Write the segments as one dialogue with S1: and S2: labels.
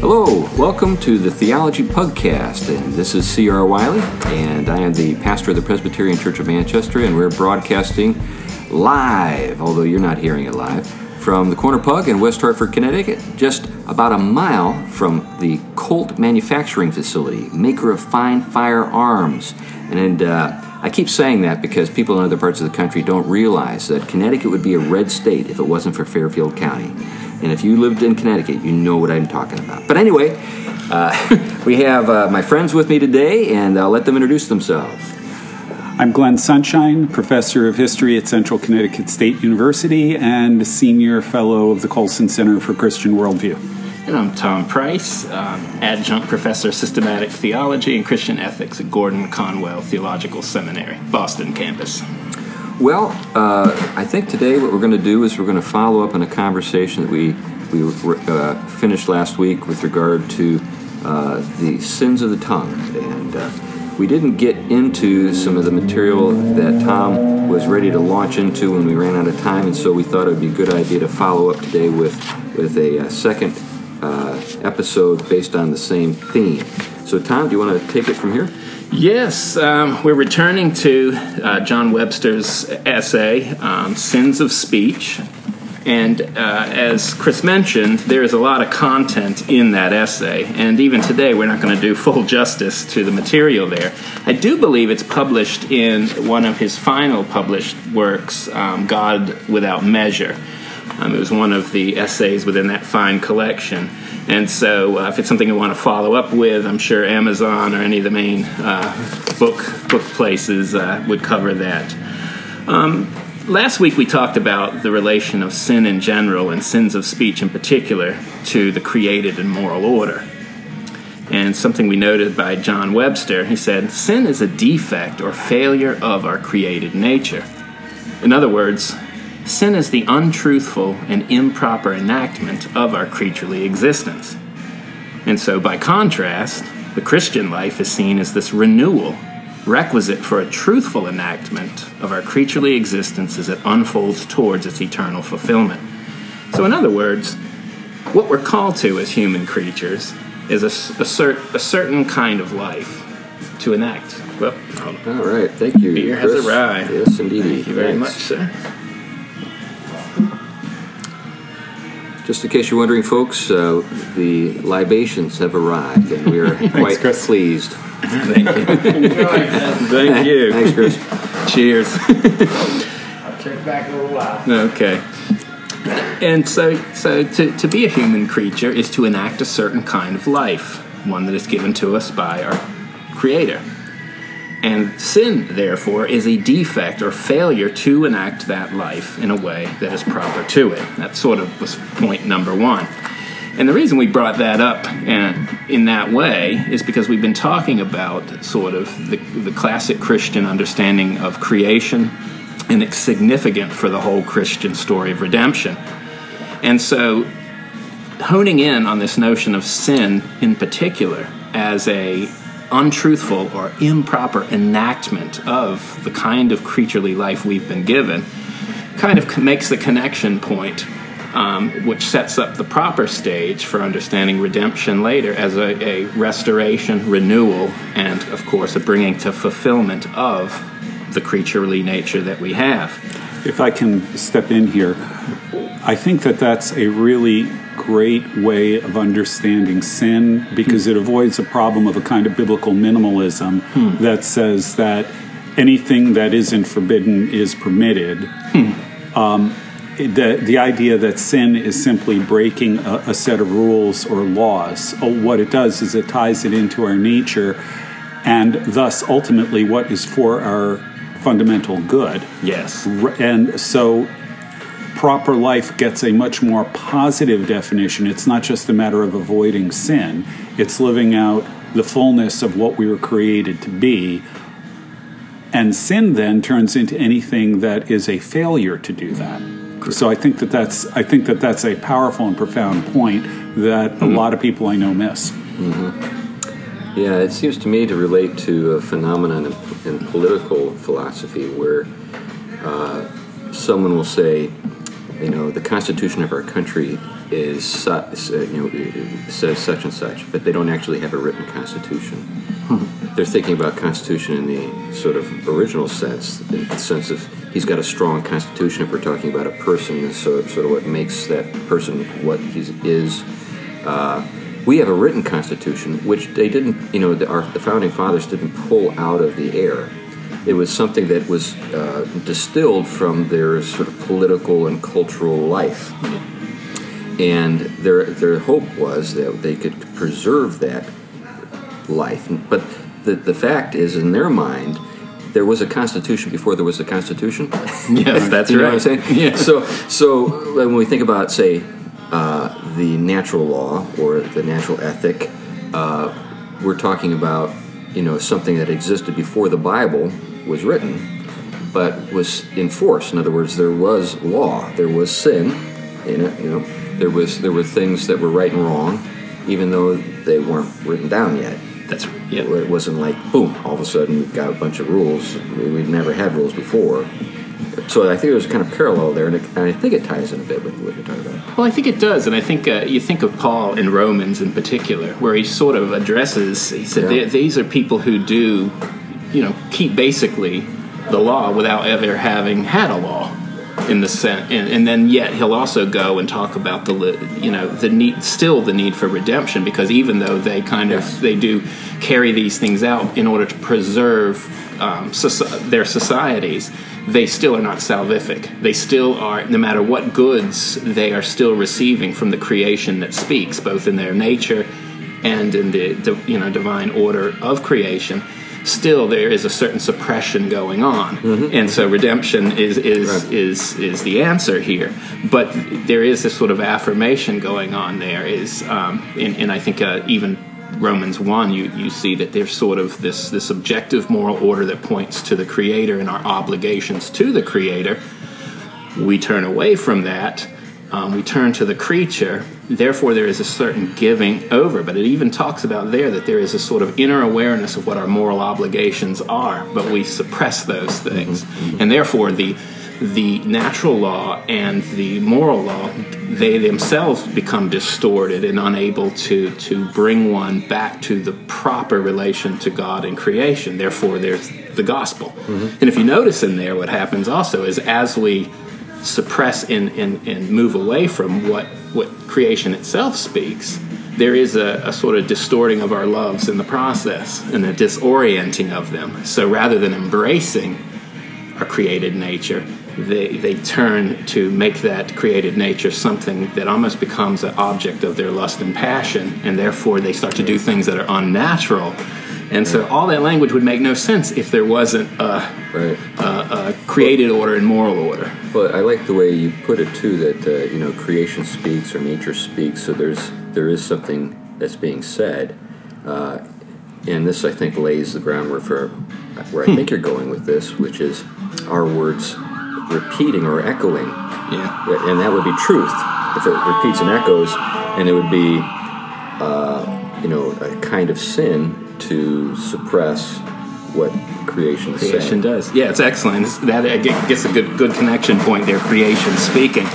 S1: Hello, welcome to the Theology Pugcast, and this is C.R. Wiley, and I am the pastor of the Presbyterian Church of Manchester, and we're broadcasting live, although you're not hearing it live, from the Corner Pug in West Hartford, Connecticut, just about a mile from the Colt Manufacturing Facility, maker of fine firearms. And uh, I keep saying that because people in other parts of the country don't realize that Connecticut would be a red state if it wasn't for Fairfield County. And if you lived in Connecticut, you know what I'm talking about. But anyway, uh, we have uh, my friends with me today, and I'll let them introduce themselves.
S2: I'm Glenn Sunshine, professor of history at Central Connecticut State University and senior fellow of the Colson Center for Christian Worldview.
S3: And I'm Tom Price, um, adjunct professor of systematic theology and Christian ethics at Gordon Conwell Theological Seminary, Boston campus.
S1: Well, uh, I think today what we're going to do is we're going to follow up on a conversation that we we uh, finished last week with regard to uh, the sins of the tongue, and uh, we didn't get into some of the material that Tom was ready to launch into when we ran out of time, and so we thought it would be a good idea to follow up today with with a, a uh, second uh, episode based on the same theme. So, Tom, do you want to take it from here?
S3: Yes, um, we're returning to uh, John Webster's essay, um, Sins of Speech. And uh, as Chris mentioned, there is a lot of content in that essay. And even today, we're not going to do full justice to the material there. I do believe it's published in one of his final published works, um, God Without Measure. Um, it was one of the essays within that fine collection. And so, uh, if it's something you want to follow up with, I'm sure Amazon or any of the main uh, book book places uh, would cover that. Um, last week we talked about the relation of sin in general and sins of speech in particular to the created and moral order. And something we noted by John Webster, he said, sin is a defect or failure of our created nature. In other words, Sin is the untruthful and improper enactment of our creaturely existence. And so, by contrast, the Christian life is seen as this renewal, requisite for a truthful enactment of our creaturely existence as it unfolds towards its eternal fulfillment. So, in other words, what we're called to as human creatures is a, a, cert, a certain kind of life to enact.
S1: Well, all right, thank you.
S3: Beer Chris. has arrived.
S1: Yes, indeed.
S3: Thank you very Thanks. much, sir.
S1: Just in case you're wondering, folks, uh, the libations have arrived, and we are quite
S2: Chris.
S1: pleased.
S3: Thank you. Thank you.
S1: Thanks, Chris.
S3: Cheers.
S4: I'll check back in a little while.
S3: Okay. And so, so to, to be a human creature is to enact a certain kind of life, one that is given to us by our Creator. And sin, therefore, is a defect or failure to enact that life in a way that is proper to it. That sort of was point number one. And the reason we brought that up in, in that way is because we've been talking about sort of the, the classic Christian understanding of creation, and it's significant for the whole Christian story of redemption. And so, honing in on this notion of sin in particular as a untruthful or improper enactment of the kind of creaturely life we've been given kind of makes the connection point, um, which sets up the proper stage for understanding redemption later as a, a, restoration, renewal, and of course a bringing to fulfillment of the creaturely nature that we have.
S2: If I can step in here, I think that that's a really great way of understanding sin because it avoids the problem of a kind of biblical minimalism hmm. that says that anything that isn't forbidden is permitted. Hmm. Um, the, the idea that sin is simply breaking a, a set of rules or laws. Oh, what it does is it ties it into our nature and thus ultimately what is for our fundamental good.
S3: Yes.
S2: And so proper life gets a much more positive definition. It's not just a matter of avoiding sin, it's living out the fullness of what we were created to be. And sin then turns into anything that is a failure to do that. So I think that that's I think that that's a powerful and profound point that mm-hmm. a lot of people I know miss.
S1: Mm-hmm. Yeah, it seems to me to relate to a phenomenon in, in political philosophy where uh, someone will say, you know, the Constitution of our country is, su- uh, you know, says such and such, but they don't actually have a written Constitution. They're thinking about Constitution in the sort of original sense, in the sense of he's got a strong Constitution. If we're talking about a person, so sort of what makes that person what he is. Uh, we have a written Constitution, which they didn't, you know, the, our, the founding fathers didn't pull out of the air. It was something that was uh, distilled from their sort of political and cultural life. And their, their hope was that they could preserve that life. But the, the fact is, in their mind, there was a constitution before there was a constitution.
S3: Yes, that's
S1: you know
S3: right.
S1: what I'm saying?
S3: Yeah.
S1: So, so when we think about, say, uh, the natural law or the natural ethic, uh, we're talking about, you know, something that existed before the Bible was written, but was enforced. In other words, there was law, there was sin in it. You know, there was there were things that were right and wrong, even though they weren't written down yet.
S3: That's yeah.
S1: It wasn't like boom, all of a sudden we've got a bunch of rules. We- We've never had rules before. So I think there's a kind of parallel there, and, it, and I think it ties in a bit with what you're talking about.
S3: Well, I think it does, and I think uh, you think of Paul in Romans in particular, where he sort of addresses. He said,
S1: Yeah.
S3: "These are people who do, you know, keep basically the law without ever having had a law." In the sense, and, and then yet he'll also go and talk about the, you know, the need, still the need for redemption, because even though they kind of
S1: Yes.
S3: they do carry these things out in order to preserve um, soci- their societies, they still are not salvific. They still are, no matter what goods they are still receiving from the creation that speaks, both in their nature and in the, the you know divine order of creation. Still, there is a certain suppression going on, and so redemption is is
S1: Right.
S3: is is the answer here. But there is this sort of affirmation going on. There is, um, and, and I think uh, even Romans one, you you see that there's sort of this this objective moral order that points to the Creator and our obligations to the Creator. We turn away from that. Um, we turn to the creature. Therefore, there is a certain giving over. But it even talks about there that there is a sort of inner awareness of what our moral obligations are, but we suppress those things. Mm-hmm, mm-hmm. And therefore, the the natural law and the moral law they themselves become distorted and unable to to bring one back to the proper relation to God and creation therefore there's the gospel mm-hmm. and if you notice in there what happens also is as we suppress and, and, and move away from what what creation itself speaks there is a, a sort of distorting of our loves in the process and a disorienting of them so rather than embracing our created nature, they, they turn to make that created nature something that almost becomes an object of their lust and passion, and therefore they start to do things that are unnatural. And so all that language would make no sense if there wasn't a,
S1: Right.
S3: a, a created order and moral order.
S1: But I like the way you put it too. That uh, you know, creation speaks or nature speaks. So there's there is something that's being said, uh, and this I think lays the groundwork for where I think you're going with this, which is our words repeating or echoing,
S3: Yeah.
S1: and that would be truth if it repeats and echoes, and it would be uh, you know a kind of sin to suppress what creation is
S3: Creation
S1: saying.
S3: does. Yeah, it's excellent. That I gets a good good connection point there. Creation speaking.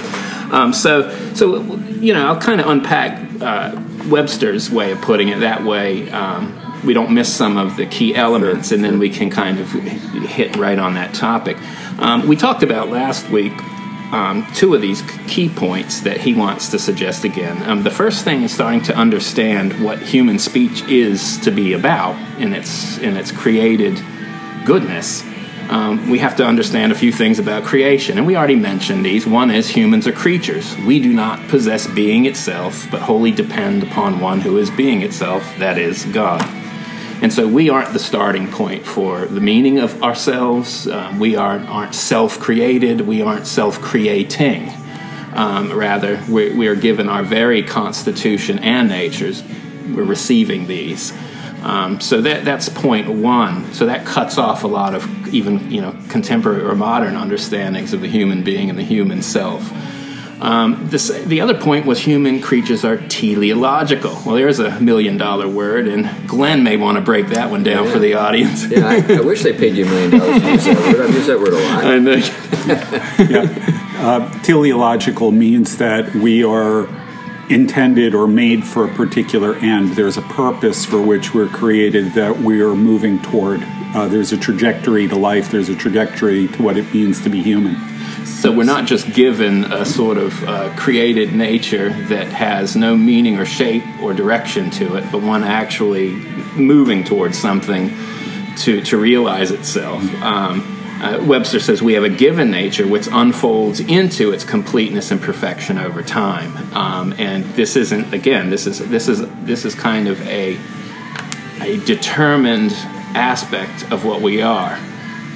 S3: Um, so so you know I'll kind of unpack uh, Webster's way of putting it that way. Um, we don't miss some of the key elements, and then we can kind of hit right on that topic. Um, we talked about last week um, two of these key points that he wants to suggest again. Um, the first thing is starting to understand what human speech is to be about in its in its created goodness. Um, we have to understand a few things about creation, and we already mentioned these. One is humans are creatures. We do not possess being itself, but wholly depend upon one who is being itself, that is, God. And so we aren't the starting point for the meaning of ourselves. Um, we aren't, aren't self created. We aren't self creating. Um, rather, we, we are given our very constitution and natures. We're receiving these. Um, so that, that's point one. So that cuts off a lot of even you know contemporary or modern understandings of the human being and the human self. Um, this, the other point was human creatures are teleological. Well, there's a million dollar word, and Glenn may want to break that one down
S1: Yeah.
S3: for the audience.
S1: Yeah, I, I wish they paid you a million dollars to use that word. I've used that word a lot.
S3: I know.
S2: teleological means that we are intended or made for a particular end. There's a purpose for which we're created that we are moving toward. Uh, there's a trajectory to life, there's a trajectory to what it means to be human.
S3: So we're not just given a sort of uh, created nature that has no meaning or shape or direction to it, but one actually moving towards something to, to realize itself. Um, uh, Webster says we have a given nature which unfolds into its completeness and perfection over time. Um, and this isn't again. This is this is this is kind of a a determined aspect of what we are.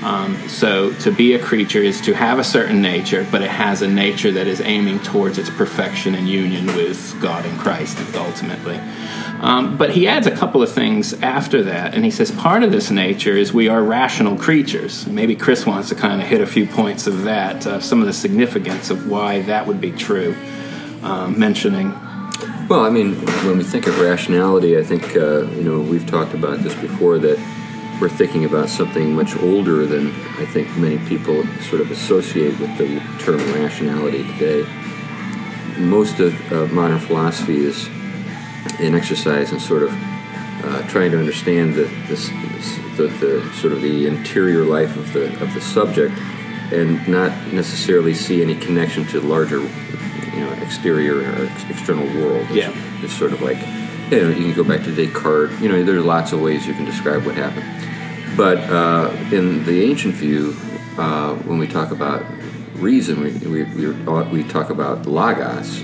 S3: Um, so to be a creature is to have a certain nature, but it has a nature that is aiming towards its perfection and union with God and Christ ultimately. Um, but he adds a couple of things after that, and he says part of this nature is we are rational creatures. Maybe Chris wants to kind of hit a few points of that, uh, some of the significance of why that would be true, um, mentioning.
S1: Well, I mean, when we think of rationality, I think, uh, you know, we've talked about this before that we're thinking about something much older than I think many people sort of associate with the term rationality today. Most of uh, modern philosophy is an exercise in sort of uh, trying to understand the, this, this, the, the, sort of the interior life of the of the subject, and not necessarily see any connection to the larger, you know, exterior or ex- external world. It's,
S3: Yeah.
S1: it's sort of like, you know, you can go back to Descartes. You know, there are lots of ways you can describe what happened. But uh, in the ancient view, uh, when we talk about reason, we, we, we, we talk about logos.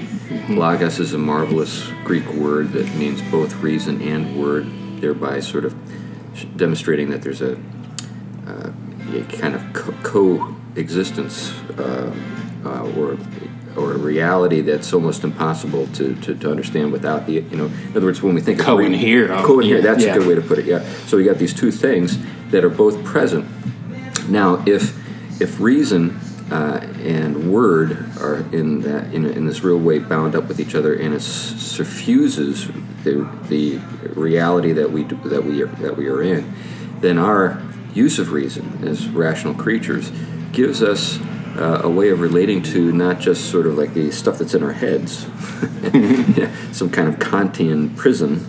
S1: Logos is a marvelous Greek word that means both reason and word, thereby sort of demonstrating that there's a, uh, a kind of co- coexistence uh, uh, or or a reality that's almost impossible to, to, to understand without the you know in other words when we think of re-
S3: Cohere, oh,
S1: cohere
S3: yeah,
S1: that's
S3: yeah.
S1: a good way to put it yeah. So we got these two things that are both present. Now if if reason uh, and word are in that in, in this real way bound up with each other and it suffuses the, the reality that we do, that we are, that we are in then our use of reason as rational creatures gives us uh, a way of relating to not just sort of like the stuff that's in our heads, some kind of Kantian prison,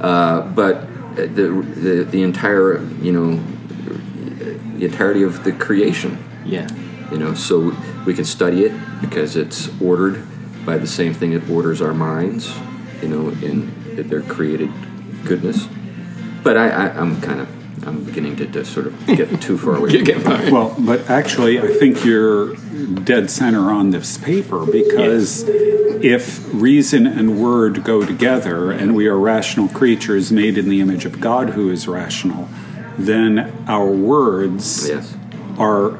S1: uh, but the, the the entire you know the entirety of the creation.
S3: Yeah.
S1: You know, so we can study it because it's ordered by the same thing that orders our minds. You know, in their created goodness. But I, I, I'm kind of I'm beginning to, to sort of get too far away.
S3: You get fine.
S2: Well, but actually, I think you're dead center on this paper because if reason and word go together and we are rational creatures made in the image of God who is rational, then our words
S1: Yes.
S2: are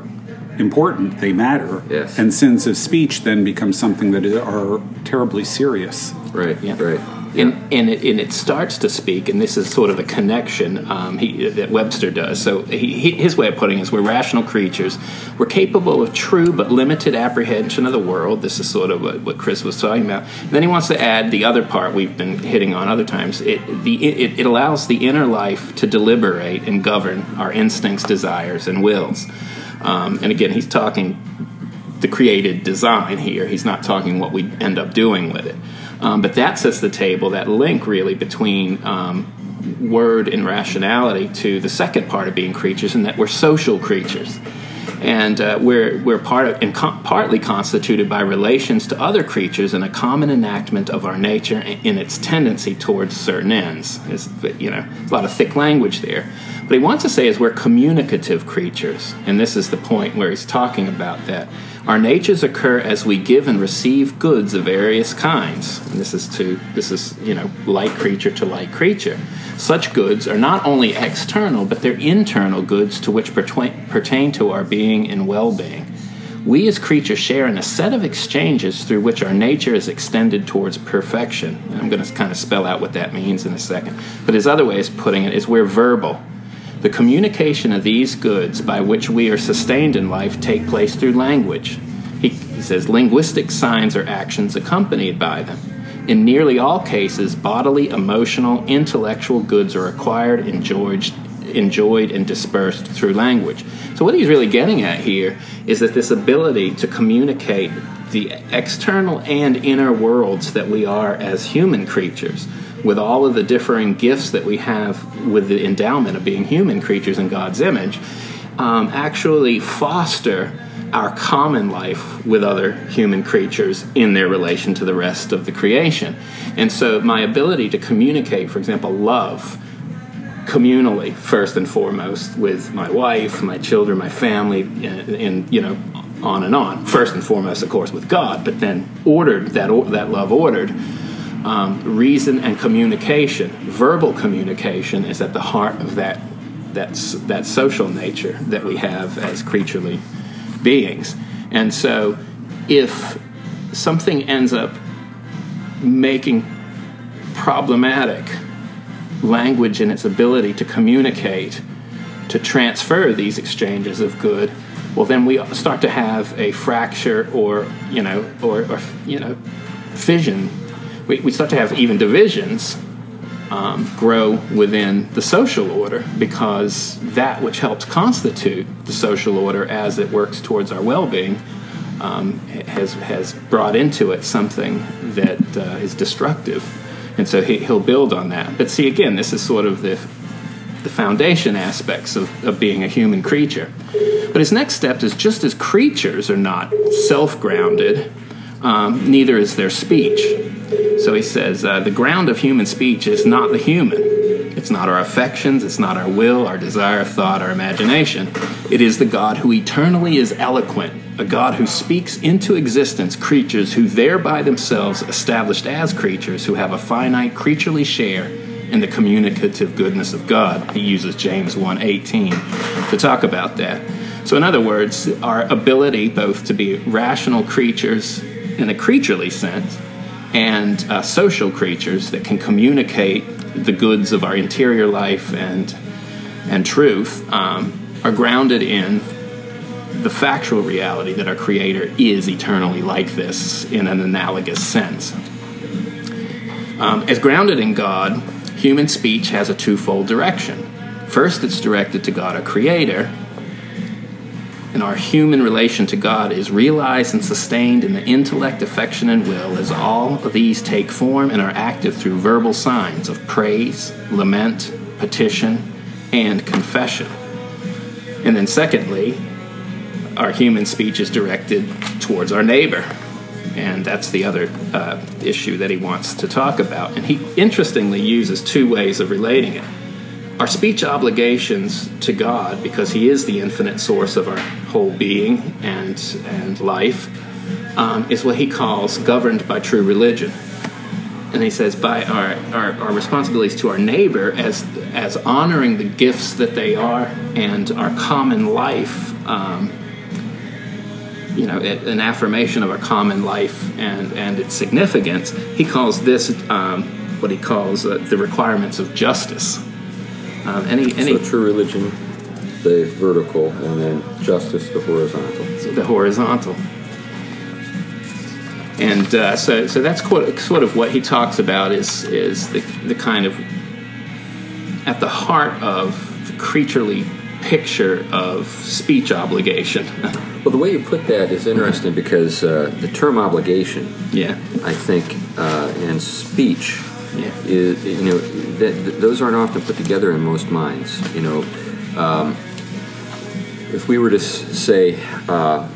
S2: important, they matter.
S1: Yes.
S2: And sins of speech then become something that are terribly serious.
S1: Right.
S3: Yeah.
S1: Right.
S3: And, and, it, and it starts to speak, and this is sort of a connection um, he, that Webster does. So he, he, his way of putting it is we're rational creatures. We're capable of true but limited apprehension of the world. This is sort of what, what Chris was talking about. And then he wants to add the other part we've been hitting on other times. It, the, it, it allows the inner life to deliberate and govern our instincts, desires, and wills. Um, and again, he's talking the created design here. He's not talking what we end up doing with it. Um, but that sets the table, that link really between um, word and rationality to the second part of being creatures, and that we're social creatures. And uh, we're, we're part of, and partly constituted by relations to other creatures and a common enactment of our nature in its tendency towards certain ends. It's, you know, a lot of thick language there. But he wants to say is we're communicative creatures, and this is the point where he's talking about that. Our natures occur as we give and receive goods of various kinds. And this is to this is you know like creature to like creature. Such goods are not only external, but they're internal goods to which pertain to our being and well-being. We as creatures share in a set of exchanges through which our nature is extended towards perfection. And I'm going to kind of spell out what that means in a second. But his other way of putting it is we're verbal. The communication of these goods by which we are sustained in life take place through language. He, he says linguistic signs or actions accompanied by them. In nearly all cases, bodily, emotional, intellectual goods are acquired, enjoyed, enjoyed and dispersed through language. So, what he's really getting at here is that this ability to communicate the external and inner worlds that we are as human creatures, with all of the differing gifts that we have with the endowment of being human creatures in God's image, um, actually foster our common life with other human creatures in their relation to the rest of the creation. And so, my ability to communicate, for example, love communally, first and foremost, with my wife, my children, my family, and, and you know, on and on. First and foremost, of course, with God, but then ordered that that love ordered. Um, reason and communication, verbal communication, is at the heart of that that that social nature that we have as creaturely beings. And so, if something ends up making problematic language and its ability to communicate, to transfer these exchanges of good, well, then we start to have a fracture or, you know, or, or you know, fission. We, we start to have even divisions um, grow within the social order because that which helps constitute the social order as it works towards our well-being um, has has brought into it something that uh, is destructive, and so he, will build on that. But see, again, this is sort of the the foundation aspects of, of being a human creature. But his next step is just as creatures are not self-grounded, um, neither is their speech. So he says, uh, the ground of human speech is not the human. It's not our affections, it's not our will, our desire, thought, our imagination. It is the God who eternally is eloquent, a God who speaks into existence creatures who thereby themselves established as creatures who have a finite creaturely share in the communicative goodness of God. He uses James 1:18 to talk about that. So in other words, our ability both to be rational creatures in a creaturely sense and uh, social creatures that can communicate the goods of our interior life and and truth um, are grounded in the factual reality that our Creator is eternally like this in an analogous sense. Um, as grounded in God, human speech has a twofold direction. First, it's directed to God, our Creator, and our human relation to God is realized and sustained in the intellect, affection, and will as all of these take form and are active through verbal signs of praise, lament, petition, and confession. And then, secondly, our human speech is directed towards our neighbor. And that's the other uh, issue that he wants to talk about. And he interestingly uses two ways of relating it our speech obligations to God, because He is the infinite source of our whole being and, and life, um, is what He calls governed by true religion. And he says, by our, our, our, responsibilities to our neighbor as, as honoring the gifts that they are and our common life, um, you know, an affirmation of our common life and, and its significance, he calls this um, what he calls uh, the requirements of justice. Um, any, any
S1: so true religion, the vertical, and then justice, the horizontal.
S3: The horizontal. And uh, so, so that's quite, sort of what he talks about is is the, the kind of at the heart of the creaturely picture of speech obligation.
S1: well, the way you put that is interesting because uh, the term obligation,
S3: yeah,
S1: I think, uh, and speech
S3: yeah.
S1: Is, you know, that, those aren't often put together in most minds. You know, um, if we were to say, uh,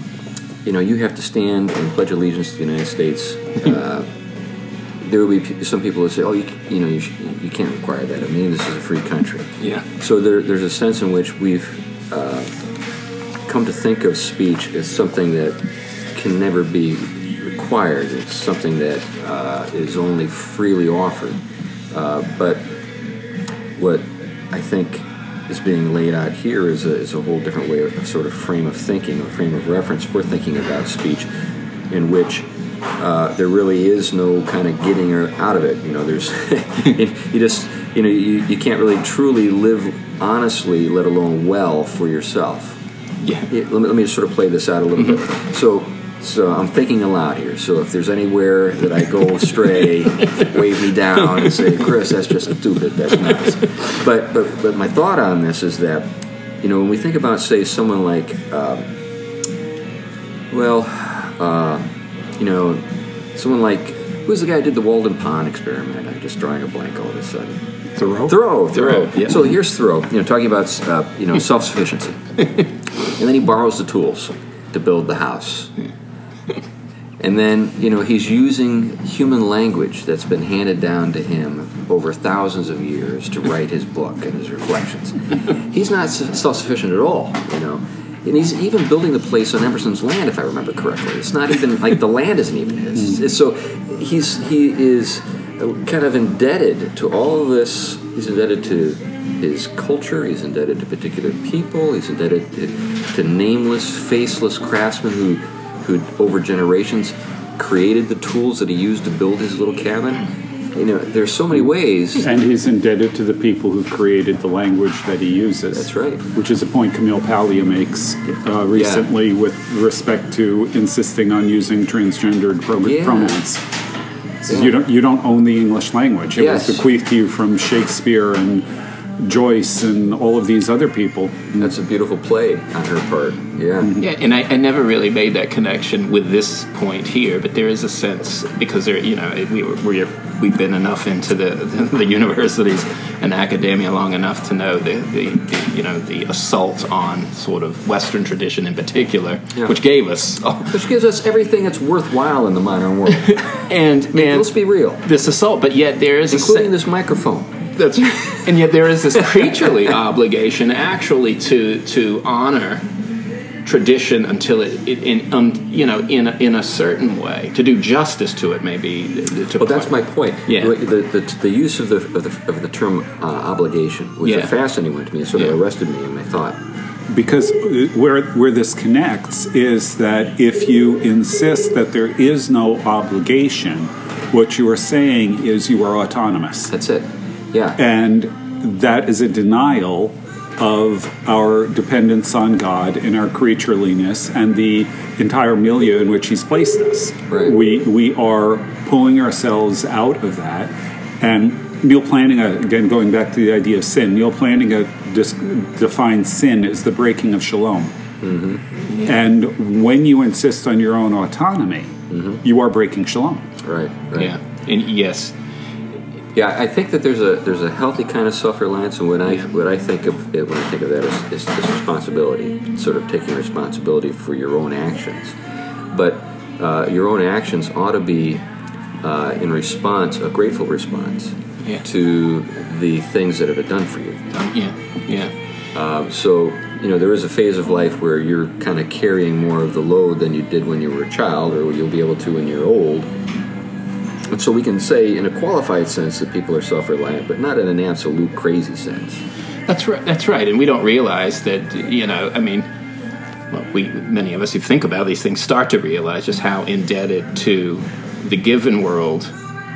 S1: you know, you have to stand and pledge allegiance to the United States, uh, there will be some people who say, oh, you, you know, you, you can't require that. I mean, this is a free country.
S3: Yeah.
S1: So there, there's a sense in which we've uh, come to think of speech as something that can never be required. It's something that uh, is only freely offered. Uh, but what I think is being laid out here is a, is a whole different way of, sort of frame of thinking, a frame of reference for thinking about speech, in which uh, there really is no kind of getting out of it. You know, there's you just you know you, you can't really truly live honestly, let alone well for yourself.
S3: Yeah.
S1: It, let, me, let me sort of play this out a little mm-hmm. bit. So So I'm thinking aloud here. So if there's anywhere that I go astray, wave me down and say, "Chris, that's just stupid. That's nuts." But but but my thought on this is that you know when we think about say someone like um, well uh, you know someone like who's the guy who did the Walden Pond experiment? I'm just drawing a blank all of a sudden.
S2: Thoreau?
S1: Thoreau, Thoreau.
S3: Thoreau, yeah.
S1: So here's Thoreau, you know, talking about uh, you know self sufficiency, and then he borrows the tools to build the house, and then you know he's using human language that's been handed down to him over thousands of years to write his book and his reflections. he's not self sufficient at all, you know. And he's even building the place on Emerson's land, if I remember correctly. It's not even like the land isn't even his. Mm-hmm. So he's he is uh, kind of indebted to all of this. He's indebted to his culture. He's indebted to particular people. He's indebted to, to nameless, faceless craftsmen who, who over generations created the tools that he used to build his little cabin. You know, there's so many ways.
S2: And he's indebted to the people who created the language that he uses.
S1: That's right.
S2: Which is a point Camille Paglia makes uh, recently with respect to insisting on using transgendered
S1: Yeah.
S2: pronouns. So
S1: Yeah.
S2: You don't you don't own the English language. It
S1: Yes.
S2: was bequeathed to you from Shakespeare and Joyce and all of these other people.
S1: That's a beautiful play on her part. Yeah. Mm-hmm.
S3: Yeah, and I, I never really made that connection with this point here, but there is a sense because there, you know, we were, we're, we've been enough into the, the, universities and academia long enough to know the, the, the you know the assault on sort of Western tradition in particular,
S1: Yeah.
S3: which gave us
S1: Which gives us everything that's worthwhile in the modern world.
S3: and
S1: I mean,
S3: and
S1: let's be real,
S3: this assault, but yet there is a
S1: including
S3: sen-
S1: this microphone.
S3: That's and yet there is this creaturely obligation actually to to honor tradition until it, it in um, you know in a, in a certain way to do justice to it maybe to
S1: Well, that's my point.
S3: Yeah.
S1: The, the, the use of the, of the, of the term uh, obligation was
S3: Yeah.
S1: a fascinating one to me. It sort of
S3: Yeah.
S1: arrested me in my thought.
S2: Because uh, where where this connects is that if you insist that there is no obligation, what you are saying is you are autonomous.
S1: That's it. Yeah.
S2: And that is a denial of our dependence on God and our creatureliness and the entire milieu in which He's placed us.
S1: Right.
S2: We, we are pulling ourselves out of that. And Neal Plantinga, again going back to the idea of sin, Neal Plantinga dis- defines sin as the breaking of shalom. Mm hmm. And when you insist on your own autonomy, you are breaking shalom.
S1: right. Right.
S3: yeah and yes
S1: Yeah, I think that there's a there's a healthy kind of self-reliance, and when I what I think of it, when I think of that is, is this responsibility, sort of taking responsibility for your own actions. But uh, your own actions ought to be uh, in response, a grateful response
S3: Yeah.
S1: to the things that have been done for you.
S3: um, yeah yeah
S1: Um, so you know there is a phase of life where you're kind of carrying more of the load than you did when you were a child, or you'll be able to when you're old. And so we can say, in a qualified sense, that people are self-reliant, but not in an absolute crazy sense.
S3: That's right. That's right. And we don't realize that. You know, I mean, well, we many of us who think about these things start to realize just how indebted to the given world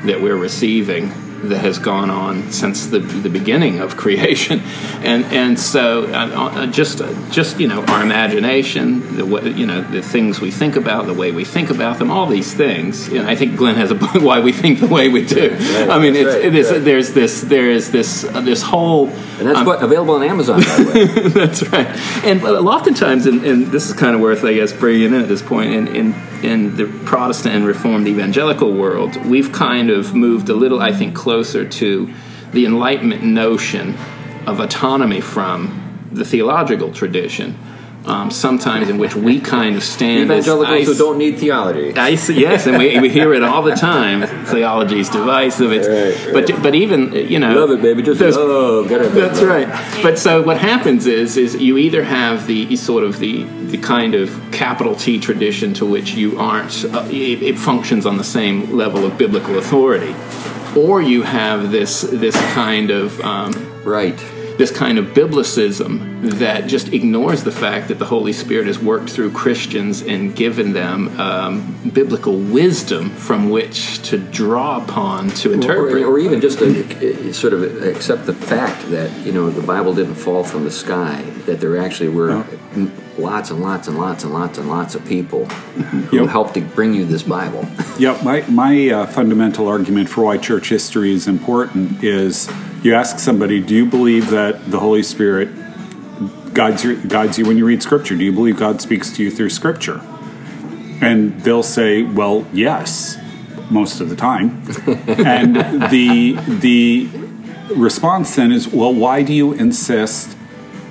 S3: that we're receiving that has gone on since the, the beginning of creation, and and so uh, uh, just uh, just you know our imagination, the way, you know the things we think about, the way we think about them, all these things. You know, I think Glenn has a point why we think the way we do. I mean, it's,
S1: right,
S3: it is,
S1: right.
S3: there's this there is this uh, this whole
S1: And that's what, available on Amazon, by the way.
S3: that's right. And oftentimes, and, and this is kind of worth, I guess, bringing in at this point, in, in, in the Protestant and Reformed evangelical world, we've kind of moved a little, I think, closer to the Enlightenment notion of autonomy from the theological tradition. Um, sometimes in which we kind of stand as
S1: Evangelicals who don't need theology.
S3: I see, yes, and we, we hear it all the time. Theology is divisive. It's,
S1: Right,
S3: But but even you know,
S1: Love it, baby. Just
S3: there's-
S1: love. Gotta
S3: that's
S1: that.
S3: right. But so what happens is is you either have the sort of the the kind of capital T tradition to which you aren't uh, it, it functions on the same level of biblical authority, or you have this this kind of um,
S1: Right.
S3: This kind of biblicism that just ignores the fact that the Holy Spirit has worked through Christians and given them um, biblical wisdom from which to draw upon to interpret.
S1: or even just to uh, sort of accept the fact that you know the Bible didn't fall from the sky. That there actually were m- lots and lots and lots and lots and lots of people who
S2: Yep.
S1: helped to bring you this Bible.
S2: Yeah, my, my uh, fundamental argument for why church history is important is you ask somebody, do you believe that the Holy Spirit guides, your, guides you when you read Scripture? Do you believe God speaks to you through Scripture? And they'll say, well, yes, most of the time. and the, the response then is, well, why do you insist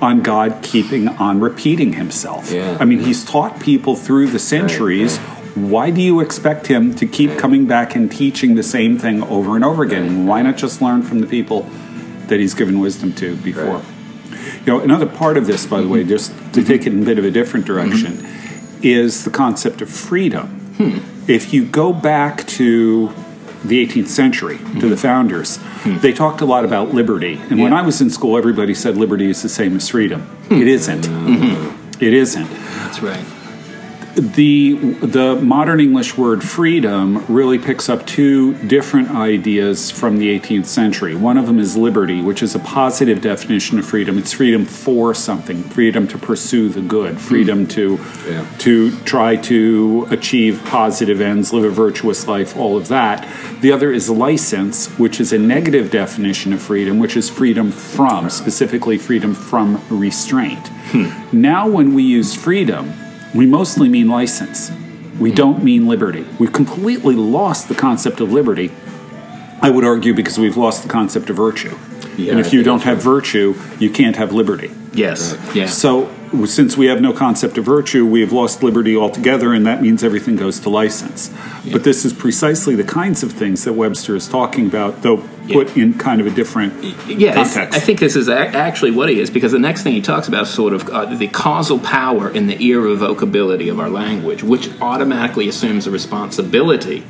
S2: on God keeping on repeating himself?
S1: Yeah.
S2: I mean, he's taught people through the centuries. Why do you expect him to keep coming back and teaching the same thing over and over again? Why not just learn from the people that he's given wisdom to before?
S1: Right.
S2: You know, another part of this, by the way, just to mm-hmm. take it in a bit of a different mm-hmm. direction, is the concept of freedom. Hmm. If you go back to the 18th century, to mm-hmm. the founders, hmm. they talked a lot about liberty. And when I was in school, everybody said liberty is the same as freedom. Hmm. It isn't. It isn't
S3: That's right.
S2: The the modern English word freedom really picks up two different ideas from the 18th century. One of them is liberty, which is a positive definition of freedom. It's freedom for something, freedom to pursue the good, hmm. freedom to
S1: Yeah.
S2: to try to achieve positive ends, live a virtuous life, all of that. The other is license, which is a negative definition of freedom, which is freedom from, specifically freedom from restraint. Hmm. Now, when we use freedom, we mostly mean license. We don't mean liberty. We've completely lost the concept of liberty. I would argue because we've lost the concept of virtue.
S1: Yeah,
S2: and if you don't have virtue, you can't have liberty.
S3: Yes. Yeah.
S2: So, since we have no concept of virtue, we have lost liberty altogether, and that means everything goes to license. But this is precisely the kinds of things that Webster is talking about, though put in kind of a different
S3: Yes,
S2: context.
S3: I think this is ac- actually what he is because the next thing he talks about is sort of uh, the causal power and the irrevocability of our language, which automatically assumes a responsibility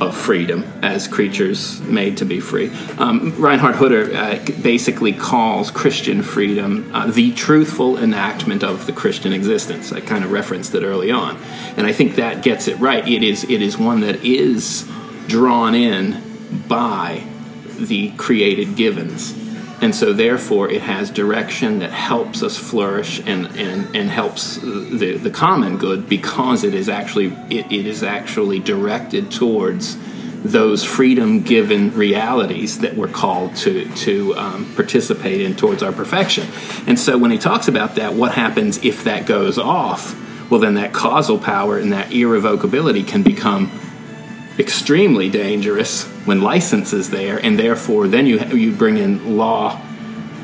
S3: of freedom as creatures made to be free. Um, Reinhard Hutter uh, basically calls Christian freedom uh, the truthful enactment of the Christian existence. I kind of referenced it early on, and I think that gets it right. It is it is one that is drawn in by the created givens. And so, therefore, it has direction that helps us flourish and, and, and helps the, the common good because it is actually it, it is actually directed towards those freedom given realities that we're called to to um, participate in towards our perfection. And so, when he talks about that, what happens if that goes off? Well, then that causal power and that irrevocability can become extremely dangerous when license is there, and therefore then you you bring in law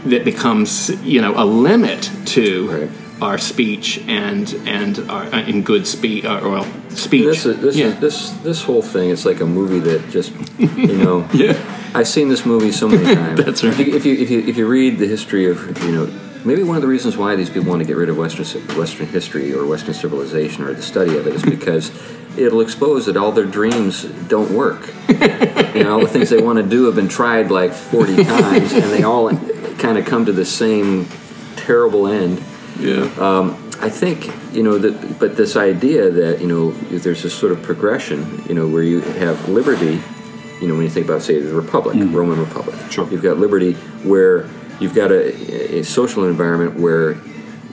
S3: that becomes you know a limit to
S1: Right.
S3: our speech and and our uh, in good speech or well, speech.
S1: This is, this,
S3: yeah.
S1: is, this this whole thing. It's like a movie that just you know.
S3: yeah.
S1: I've seen this movie so many times.
S3: That's right.
S1: If you, if you if you if you read the history of you know maybe one of the reasons why these people want to get rid of Western Western history or Western civilization or the study of it is because it'll expose that all their dreams don't work. you know, all the things they want to do have been tried like forty times, and they all kind of come to the same terrible end.
S3: Yeah.
S1: Um, I think you know that, but this idea that you know there's this sort of progression, you know, where you have liberty. You know, when you think about say the Republic, mm-hmm. Roman Republic,
S2: Sure.
S1: you've got liberty where you've got a, a social environment where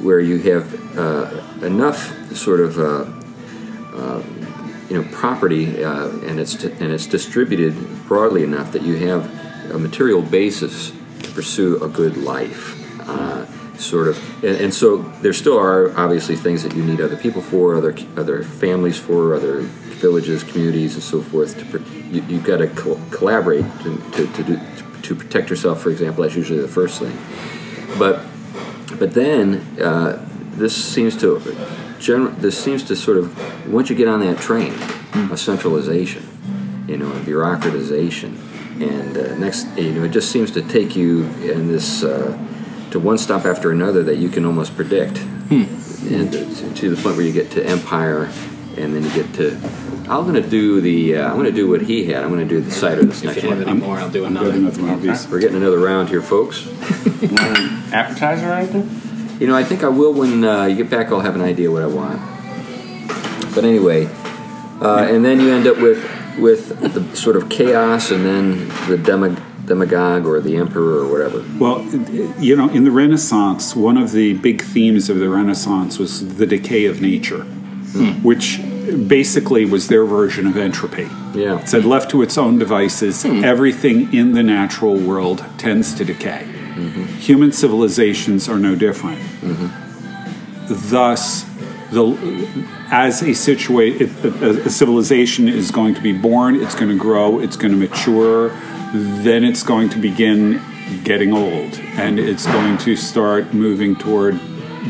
S1: where you have uh, enough sort of uh, uh, you know property uh, and it's and it's distributed broadly enough that you have a material basis to pursue a good life. Sort of, and, and so there still are obviously things that you need other people for, other other families for, other villages, communities, and so forth. To you, you've got to co- collaborate to, to, to do to protect yourself. For example, that's usually the first thing. But but then uh, this seems to gener- this seems to sort of once you get on that train of centralization, you know, and bureaucratization, and uh, next you know it just seems to take you in this uh, to one stop after another that you can almost predict, and to, to the point where you get to empire, and then you get to I'm going to do the. Uh, I'm going to do what he had. I'm going to do the cider this
S3: If
S1: next
S3: you have
S1: one.
S3: any more, I'll do another.
S2: another one of.
S1: We're getting another round here, folks.
S4: Want an appetizer or anything?
S1: You know, I think I will when uh, you get back. I'll have an idea what I want. But anyway, uh, and then you end up with with the sort of chaos, and then the demig- demagogue or the emperor or whatever.
S2: Well, you know, in the Renaissance, one of the big themes of the Renaissance was the decay of nature, which basically was their version of entropy.
S1: Yeah.
S2: It said, left to its own devices, hmm. everything in the natural world tends to decay. Mm-hmm. Human civilizations are no different. Mm-hmm. Thus, the, as a, a, a civilization is going to be born, it's going to grow, it's going to mature, then it's going to begin getting old, and it's going to start moving toward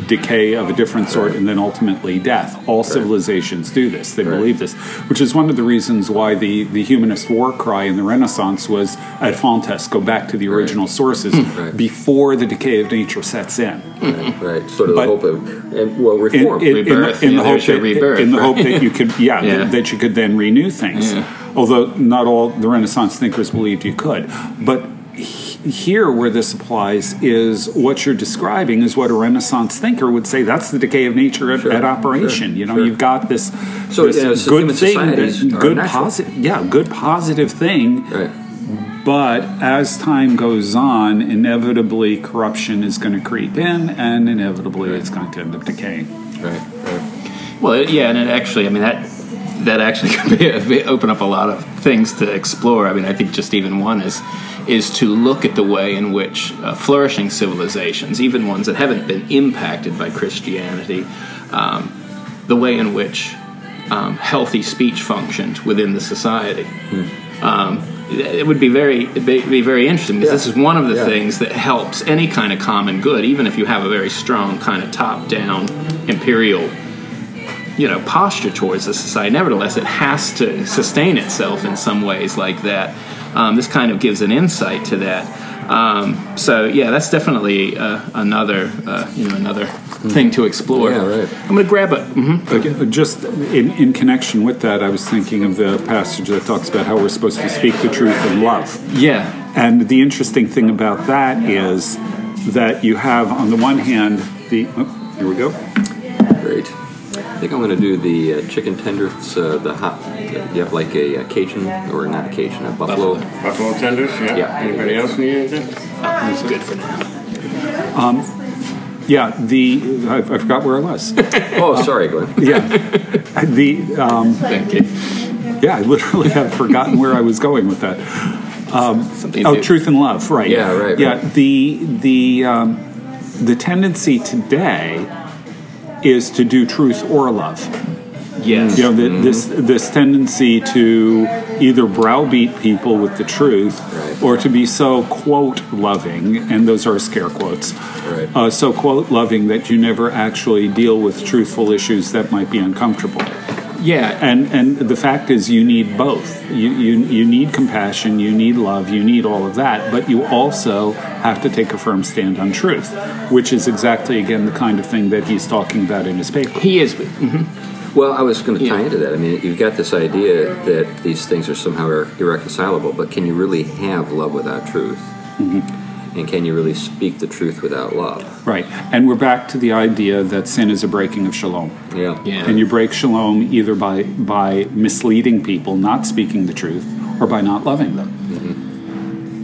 S2: decay of a different sort, and then ultimately death. All civilizations do this; they believe this, which is one of the reasons why the the humanist war cry in the Renaissance was "ad fontes," go back to the original sources hmm.
S1: Right.
S2: before the decay of nature sets in.
S1: Right, right. Sort of
S2: But-
S1: the hope of and well reform.
S2: in, in
S3: Rebirth,
S2: the, in
S3: yeah,
S2: the hope
S3: there's your
S2: that,
S3: rebirth,
S2: in the hope that you could yeah,
S3: Yeah.
S2: That, that you could then renew things although not all the renaissance thinkers believed you could but here where this applies is what you're describing is what a renaissance thinker would say that's the decay of nature at,
S1: Sure,
S2: at operation
S1: sure,
S2: you know
S1: sure.
S2: you've got this,
S1: So,
S2: this
S1: you know, so
S2: good thing that, good positive yeah good positive thing
S1: right.
S2: but as time goes on, inevitably corruption is going to creep in, and inevitably it's going to end up decaying.
S1: Right. Right.
S3: Well, yeah, and it actually, I mean that that actually could be open up a lot of things to explore. I mean, I think just even one is is to look at the way in which uh, flourishing civilizations, even ones that haven't been impacted by Christianity, um, the way in which um, healthy speech functioned within the society. Um, it would be very it'd be, very interesting because
S1: Yeah.
S3: this is one of the
S1: Yeah.
S3: things that helps any kind of common good, even if you have a very strong kind of top-down imperial you know posture towards the society. Nevertheless, it has to sustain itself in some ways like that. Um, this kind of gives an insight to that. Um, so yeah, that's definitely uh, another uh, you know another thing to explore.
S1: Yeah, right.
S3: I'm going to grab it. hmm
S2: Again, just in, in connection with that, I was thinking of the passage that talks about how we're supposed to speak the truth in love.
S3: Yeah,
S2: And the interesting thing about that is that you have, on the one hand, the. Oh, here we go.
S1: Great. I think I'm going to do the uh, chicken tenders, uh, the hot. you have like a, uh Cajun or not a Cajun, a buffalo.
S4: Buffalo tenders, yeah.
S1: Yeah.
S4: Anybody else need anything?
S3: that's good for now.
S2: Yeah, the. I, I forgot where I was.
S1: Oh, sorry, Glenn.
S2: yeah. The. Um,
S3: Thank you.
S2: yeah, I literally have forgotten where I was going with that.
S3: Something
S2: Oh,
S3: do.
S2: truth and love, right?
S1: Yeah, right,
S2: Yeah,
S1: right.
S2: the the um, the tendency today is to do truth or love.
S3: Yes.
S2: You know, the, this this tendency to either browbeat people with the truth,
S1: Right.
S2: or to be so quote loving, and those are scare quotes.
S1: Right.
S2: Uh, so quote loving that you never actually deal with truthful issues that might be uncomfortable.
S3: Yeah.
S2: And and the fact is, you need both. You, you you need compassion, you need love, you need all of that, but you also have to take a firm stand on truth, which is exactly again the kind of thing that he's talking about in his paper.
S3: He is. mhm.
S1: Well, I was going to tie
S3: Yeah.
S1: into that. I mean, you've got this idea that these things are somehow irreconcilable, but can you really have love without truth? And can you really speak the truth without love?
S2: Right, and we're back to the idea that sin is a breaking of shalom,
S1: Yeah.
S3: Yeah.
S2: and you break shalom either by by misleading people, not speaking the truth, or by not loving them. Mm-hmm.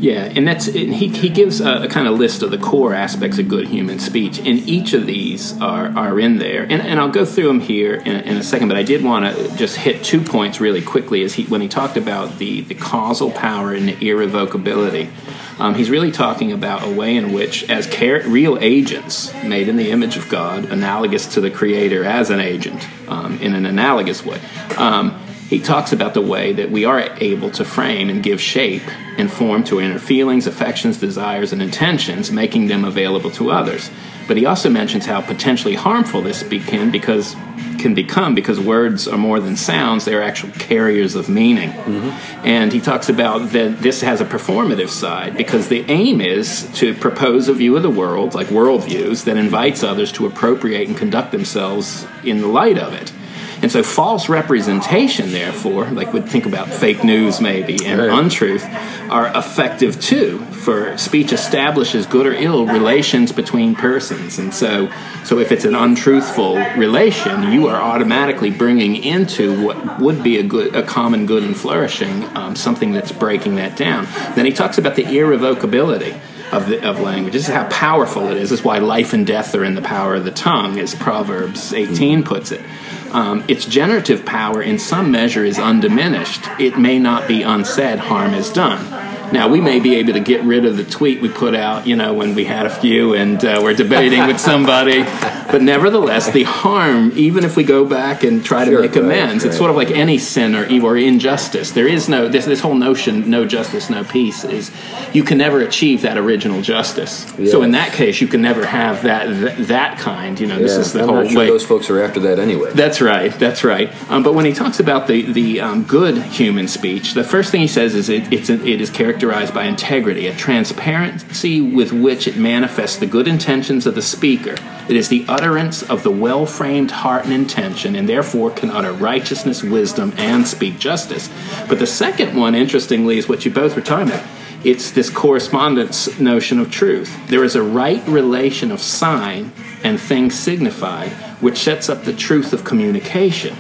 S3: Yeah, and that's and he, he gives a, a kind of list of the core aspects of good human speech, and each of these are, are in there. And, and I'll go through them here in, in a second, but I did want to just hit two points really quickly. As he when he talked about the, the causal power and the irrevocability, um, he's really talking about a way in which, as care, real agents made in the image of God, analogous to the Creator as an agent um, in an analogous way. Um, he talks about the way that we are able to frame and give shape and form to inner feelings, affections, desires, and intentions, making them available to others. But he also mentions how potentially harmful this be- can because can become because words are more than sounds; they're actual carriers of meaning. Mm-hmm. And he talks about that this has a performative side because the aim is to propose a view of the world, like worldviews, that invites others to appropriate and conduct themselves in the light of it. And so false representation, therefore, like we think about fake news maybe and
S1: Right.
S3: untruth, are effective too. For speech establishes good or ill relations between persons, and so so if it's an untruthful relation, you are automatically bringing into what would be a good, a common good and flourishing, um, something that's breaking that down. Then he talks about the irrevocability of, the, of language. This is how powerful it is. This is why life and death are in the power of the tongue, as Proverbs 18 puts it. Um, its generative power, in some measure, is undiminished. It may not be unsaid, harm is done. Now, we may be able to get rid of the tweet we put out, you know, when we had a few and uh, we're debating with somebody. But nevertheless, the harm, even if we go back and try to
S1: Sure,
S3: make
S1: right,
S3: amends, it's
S1: right.
S3: sort of like any sin or evil or injustice. There is no, this, this whole notion, no justice, no peace, is you can never achieve that original justice. So in that case, you can never have that, that, that kind, you know, this
S1: Yeah,
S3: is the
S1: I'm
S3: whole
S1: sure
S3: way.
S1: those folks are after that anyway.
S3: That's right. That's right. Um, but when he talks about the the um, good human speech, the first thing he says is it, it's it is characterized by integrity, a transparency with which it manifests the good intentions of the speaker. It is the utterance of the well framed heart and intention, and therefore can utter righteousness, wisdom, and speak justice. But the second one, interestingly, is what you both were talking about. It's this correspondence notion of truth. There is a right relation of sign and thing signified, which sets up the truth of communication.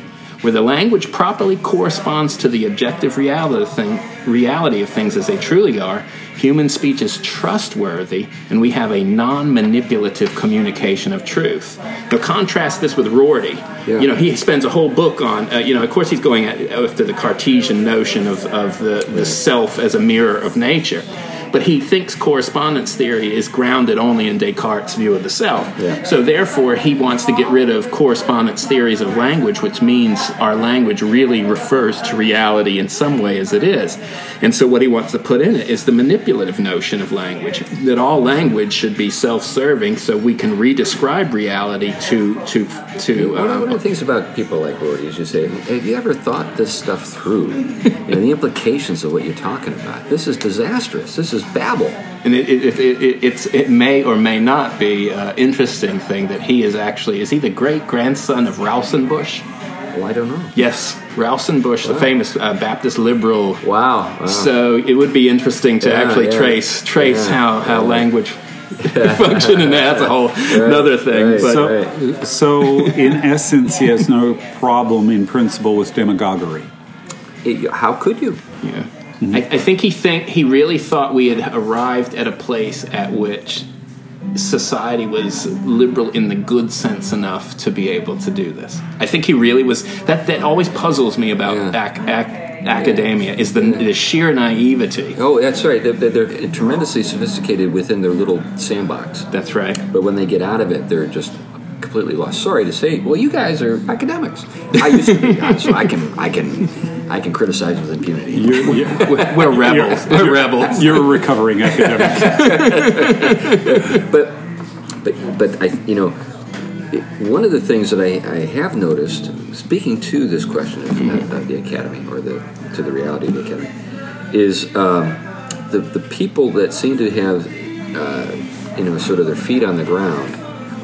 S3: Where the language properly corresponds to the objective reality of, thing, reality of things as they truly are, human speech is trustworthy, and we have a non manipulative communication of truth. Now, contrast this with Rorty.
S1: Yeah.
S3: You know, he spends a whole book on, uh, you know, of course, he's going after the Cartesian notion of, of the, the self as a mirror of nature. But he thinks correspondence theory is grounded only in Descartes' view of the self.
S1: Yeah.
S3: So therefore, he wants to get rid of correspondence theories of language, which means our language really refers to reality in some way as it is. And so what he wants to put in it is the manipulative notion of language, that all language should be self-serving so we can redescribe reality to to to
S1: One of- one of the things about people like Rorty is you say, have you ever thought this stuff through? you know, the implications of what you're talking about. This is disastrous. This is babble.
S3: And it, it, it, it, it's, it may or may not be an interesting thing that he is actually, is he the great grandson of Rauschenbusch?
S1: Well, I don't know.
S3: Yes, Rauschenbusch, the famous uh, Baptist liberal.
S1: Wow. wow.
S3: So it would be interesting to
S1: Yeah,
S3: actually
S1: yeah.
S3: trace trace
S1: Yeah,
S3: how, how
S1: yeah.
S3: language function, and that's a whole another thing.
S1: right.
S3: But
S2: So, so in essence, he has no problem in principle with demagoguery.
S1: It- how could you?
S3: Yeah. I, I think he think he really thought we had arrived at a place at which society was liberal in the good sense enough to be able to do this. I think he really was. That that always puzzles me about
S1: Yeah.
S3: ac- ac- academia is the, the sheer naivety.
S1: Oh, that's right. They're, they're tremendously sophisticated within their little sandbox.
S3: That's right.
S1: But when they get out of it, they're just completely lost. Sorry to say. Well, you guys are academics. I used to be, so I can, I can, I can criticize with impunity.
S2: You're, you're,
S3: We're, we're rebels. We're rebels.
S2: you're a recovering academic.
S1: but but but I you know one of the things that I, I have noticed speaking to this question of, of the academy or the to the reality of the academy is um, the the people that seem to have uh, you know sort of their feet on the ground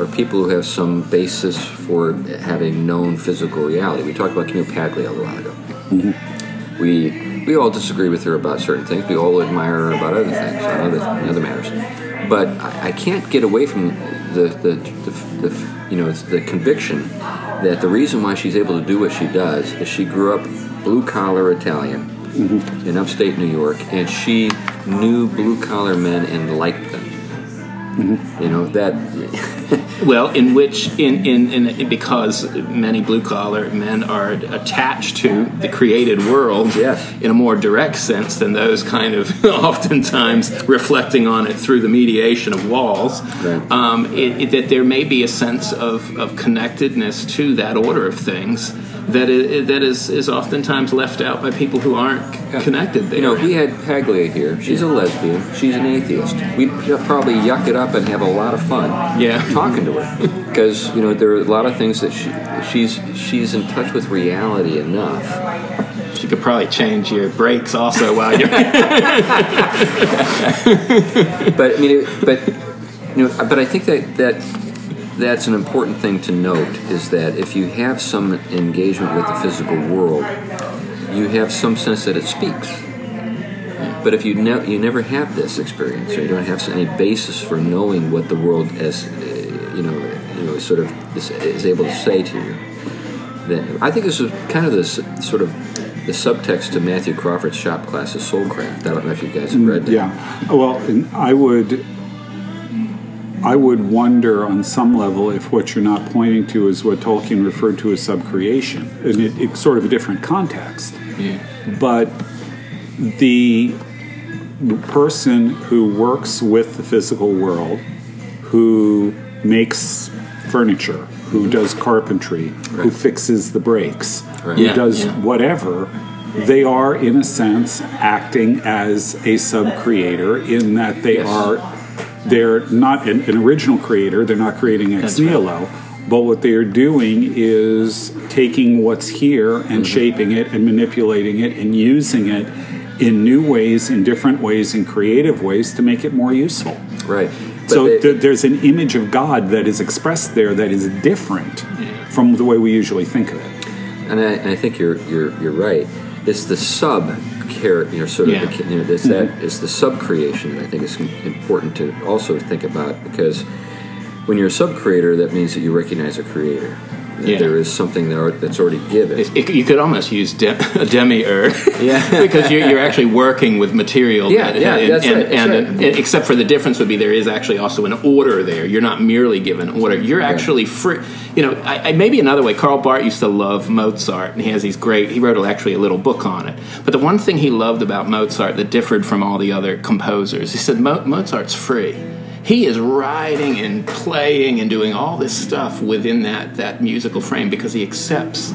S1: are people who have some basis for having known physical reality. We talked about Camille Paglia a little while ago. Mm-hmm. We we all disagree with her about certain things. We all admire her about other things, on other other matters. But I, I can't get away from the the, the, the you know the conviction that the reason why she's able to do what she does is she grew up blue collar Italian mm-hmm. in upstate New York, and she knew blue collar men and liked them. You know that.
S3: Well, in which, in, in, in because many blue collar men are attached to the created world
S1: Yes.
S3: in a more direct sense than those kind of oftentimes reflecting on it through the mediation of walls,
S1: Right.
S3: um, it, it, that there may be a sense of, of connectedness to that order of things that is, that is, is oftentimes left out by people who aren't c- connected there.
S1: You know, if we had Paglia here, she's a lesbian, she's an atheist. We'd probably yuck it up and have a lot of fun
S3: Yeah.
S1: talking to her. Because, you know, there are a lot of things that she, she's, she's in touch with reality enough.
S3: you could probably change your brakes also while you're.
S1: But, I mean, it, but, you know, but I think that, that that's an important thing to note is that if you have some engagement with the physical world, you have some sense that it speaks. But if you ne- you never have this experience, or you don't have any basis for knowing what the world as uh, you know, you know, sort of is, is able to say to you, then I think this is kind of this sort of the subtext to Matthew Crawford's shop class of Soulcraft. I don't know if you guys have read that.
S2: Yeah. Well, I would I would wonder on some level if what you're not pointing to is what Tolkien referred to as subcreation, and it, it's sort of a different context.
S3: Yeah.
S2: But the person who works with the physical world, who makes furniture, who does carpentry, who fixes the brakes,
S1: Right.
S2: who
S3: Yeah,
S2: does
S3: yeah.
S2: whatever, they are, in a sense, acting as a sub creator in that they
S3: Yes.
S2: are, they're not an, an original creator, they're not creating ex nihilo. But what they are doing is taking what's here and
S3: Mm-hmm.
S2: shaping it and manipulating it and using it in new ways, in different ways, in creative ways to make it more useful.
S1: Right. But
S2: so
S1: they-
S2: th- there's an image of God that is expressed there that is different from the way we usually think of it.
S1: And I, and I think you're you're you're right. It's the sub care, you know, sort of.
S3: Yeah.
S1: The, you know, it's that mm-hmm. it's the sub creation that I think is important to also think about because when you're a sub creator, that means that you recognize a creator. That
S3: Yeah.
S1: there is something that are, that's already given.
S3: It, you could almost use de- a demi-ur,
S1: Yeah.
S3: because you're, you're actually working with material.
S1: Yeah, yeah,
S3: and,
S1: that's
S3: and,
S1: right, that's right.
S3: and except for the difference would be there is actually also an order there. You're not merely given order. You're actually free. You know, I, I, maybe another way. Karl Barth used to love Mozart, and he has these great. He wrote actually a little book on it. But the one thing he loved about Mozart that differed from all the other composers, he said Mo- Mozart's free. He is writing and playing and doing all this stuff within that, that musical frame because he accepts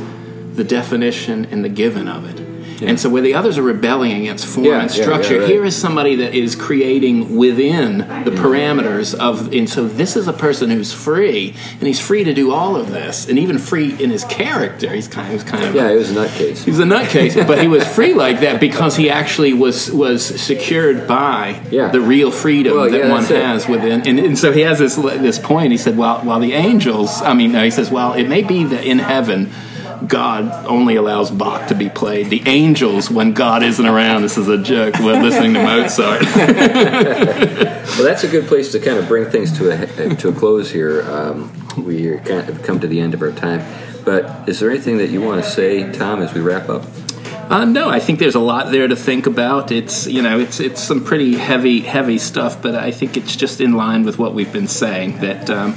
S3: the definition and the given of it. And so where the others are rebelling against form
S1: Yeah,
S3: and
S1: yeah, yeah,
S3: structure,
S1: right.
S3: here is somebody that is creating within the parameters of and so this is a person who's free and he's free to do all of this and even free in his character. He's kind of, he kind of
S1: yeah, he was a nutcase.
S3: he was a nutcase, but he was free like that because he actually was was secured by
S1: Yeah.
S3: the real freedom
S1: Well,
S3: that
S1: yeah,
S3: one
S1: that's it.
S3: has within. And, and so he has this this point. He said, "Well, while the angels, I mean, no, he says, well, it may be that in heaven." God only allows Bach to be played. The angels, when God isn't around, this is a joke. We're listening to Mozart.
S1: Well, that's a good place to kind of bring things to a to a close here. Um, we are kind of come to the end of our time, but is there anything that you want to say, Tom, as we wrap up?
S3: Uh, no, I think there's a lot there to think about. It's you know, it's it's some pretty heavy heavy stuff, but I think it's just in line with what we've been saying that um,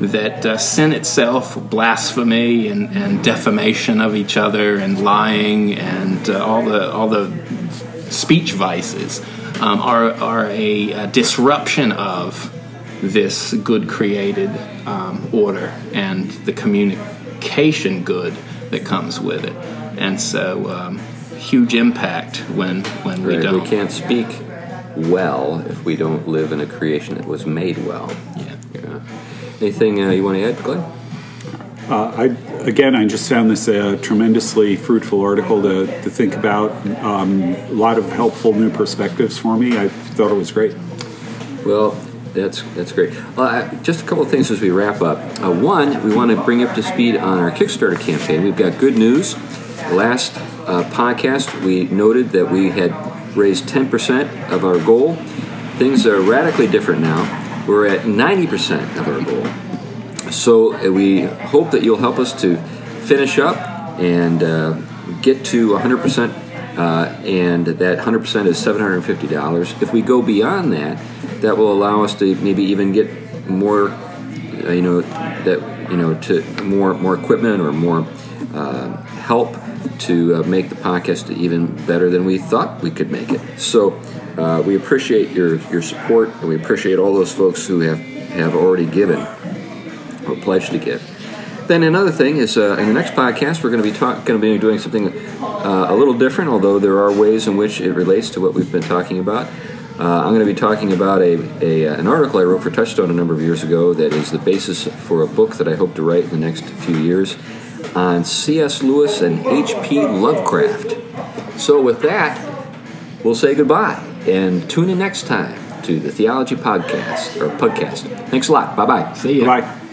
S3: that uh, sin itself, blasphemy and, and defamation of each other, and lying, and uh, all the all the speech vices um, are are a, uh disruption of this good created um, order and the communication good that comes with it. And so, um, huge impact when when we
S1: Right,
S3: don't.
S1: we can't speak well if we don't live in a creation that was made well.
S3: Yeah.
S1: Yeah. Anything uh, you want to add, Glenn?
S2: Uh, I, again, I just found this a tremendously fruitful article to, to think about. Um, a lot of helpful new perspectives for me. I thought it was great.
S1: Well, that's that's great. I, just a couple of things as we wrap up. Uh, one, we want to bring up to speed on our Kickstarter campaign. We've got good news. Last uh, podcast, we noted that we had raised 10% of our goal. Things are radically different now. We're at 90% of our goal. So uh, we hope that you'll help us to finish up and uh, get to 100%, uh, and that 100% is $750. If we go beyond that, that will allow us to maybe even get more, uh, you know, that you know, to more more equipment or more uh, help to uh, make the podcast even better than we thought we could make it. So uh, we appreciate your your support, and we appreciate all those folks who have have already given or pledged to give. Then another thing is uh, in the next podcast we're going to be talk- going to be doing something uh, a little different, although there are ways in which it relates to what we've been talking about. Uh, I'm going to be talking about a, a an article I wrote for Touchstone a number of years ago that is the basis for a book that I hope to write in the next few years on C.S. Lewis and H.P. Lovecraft. So with that, we'll say goodbye and tune in next time to the Theology Podcast or podcast. Thanks a lot. Bye bye.
S3: See you.
S2: Bye.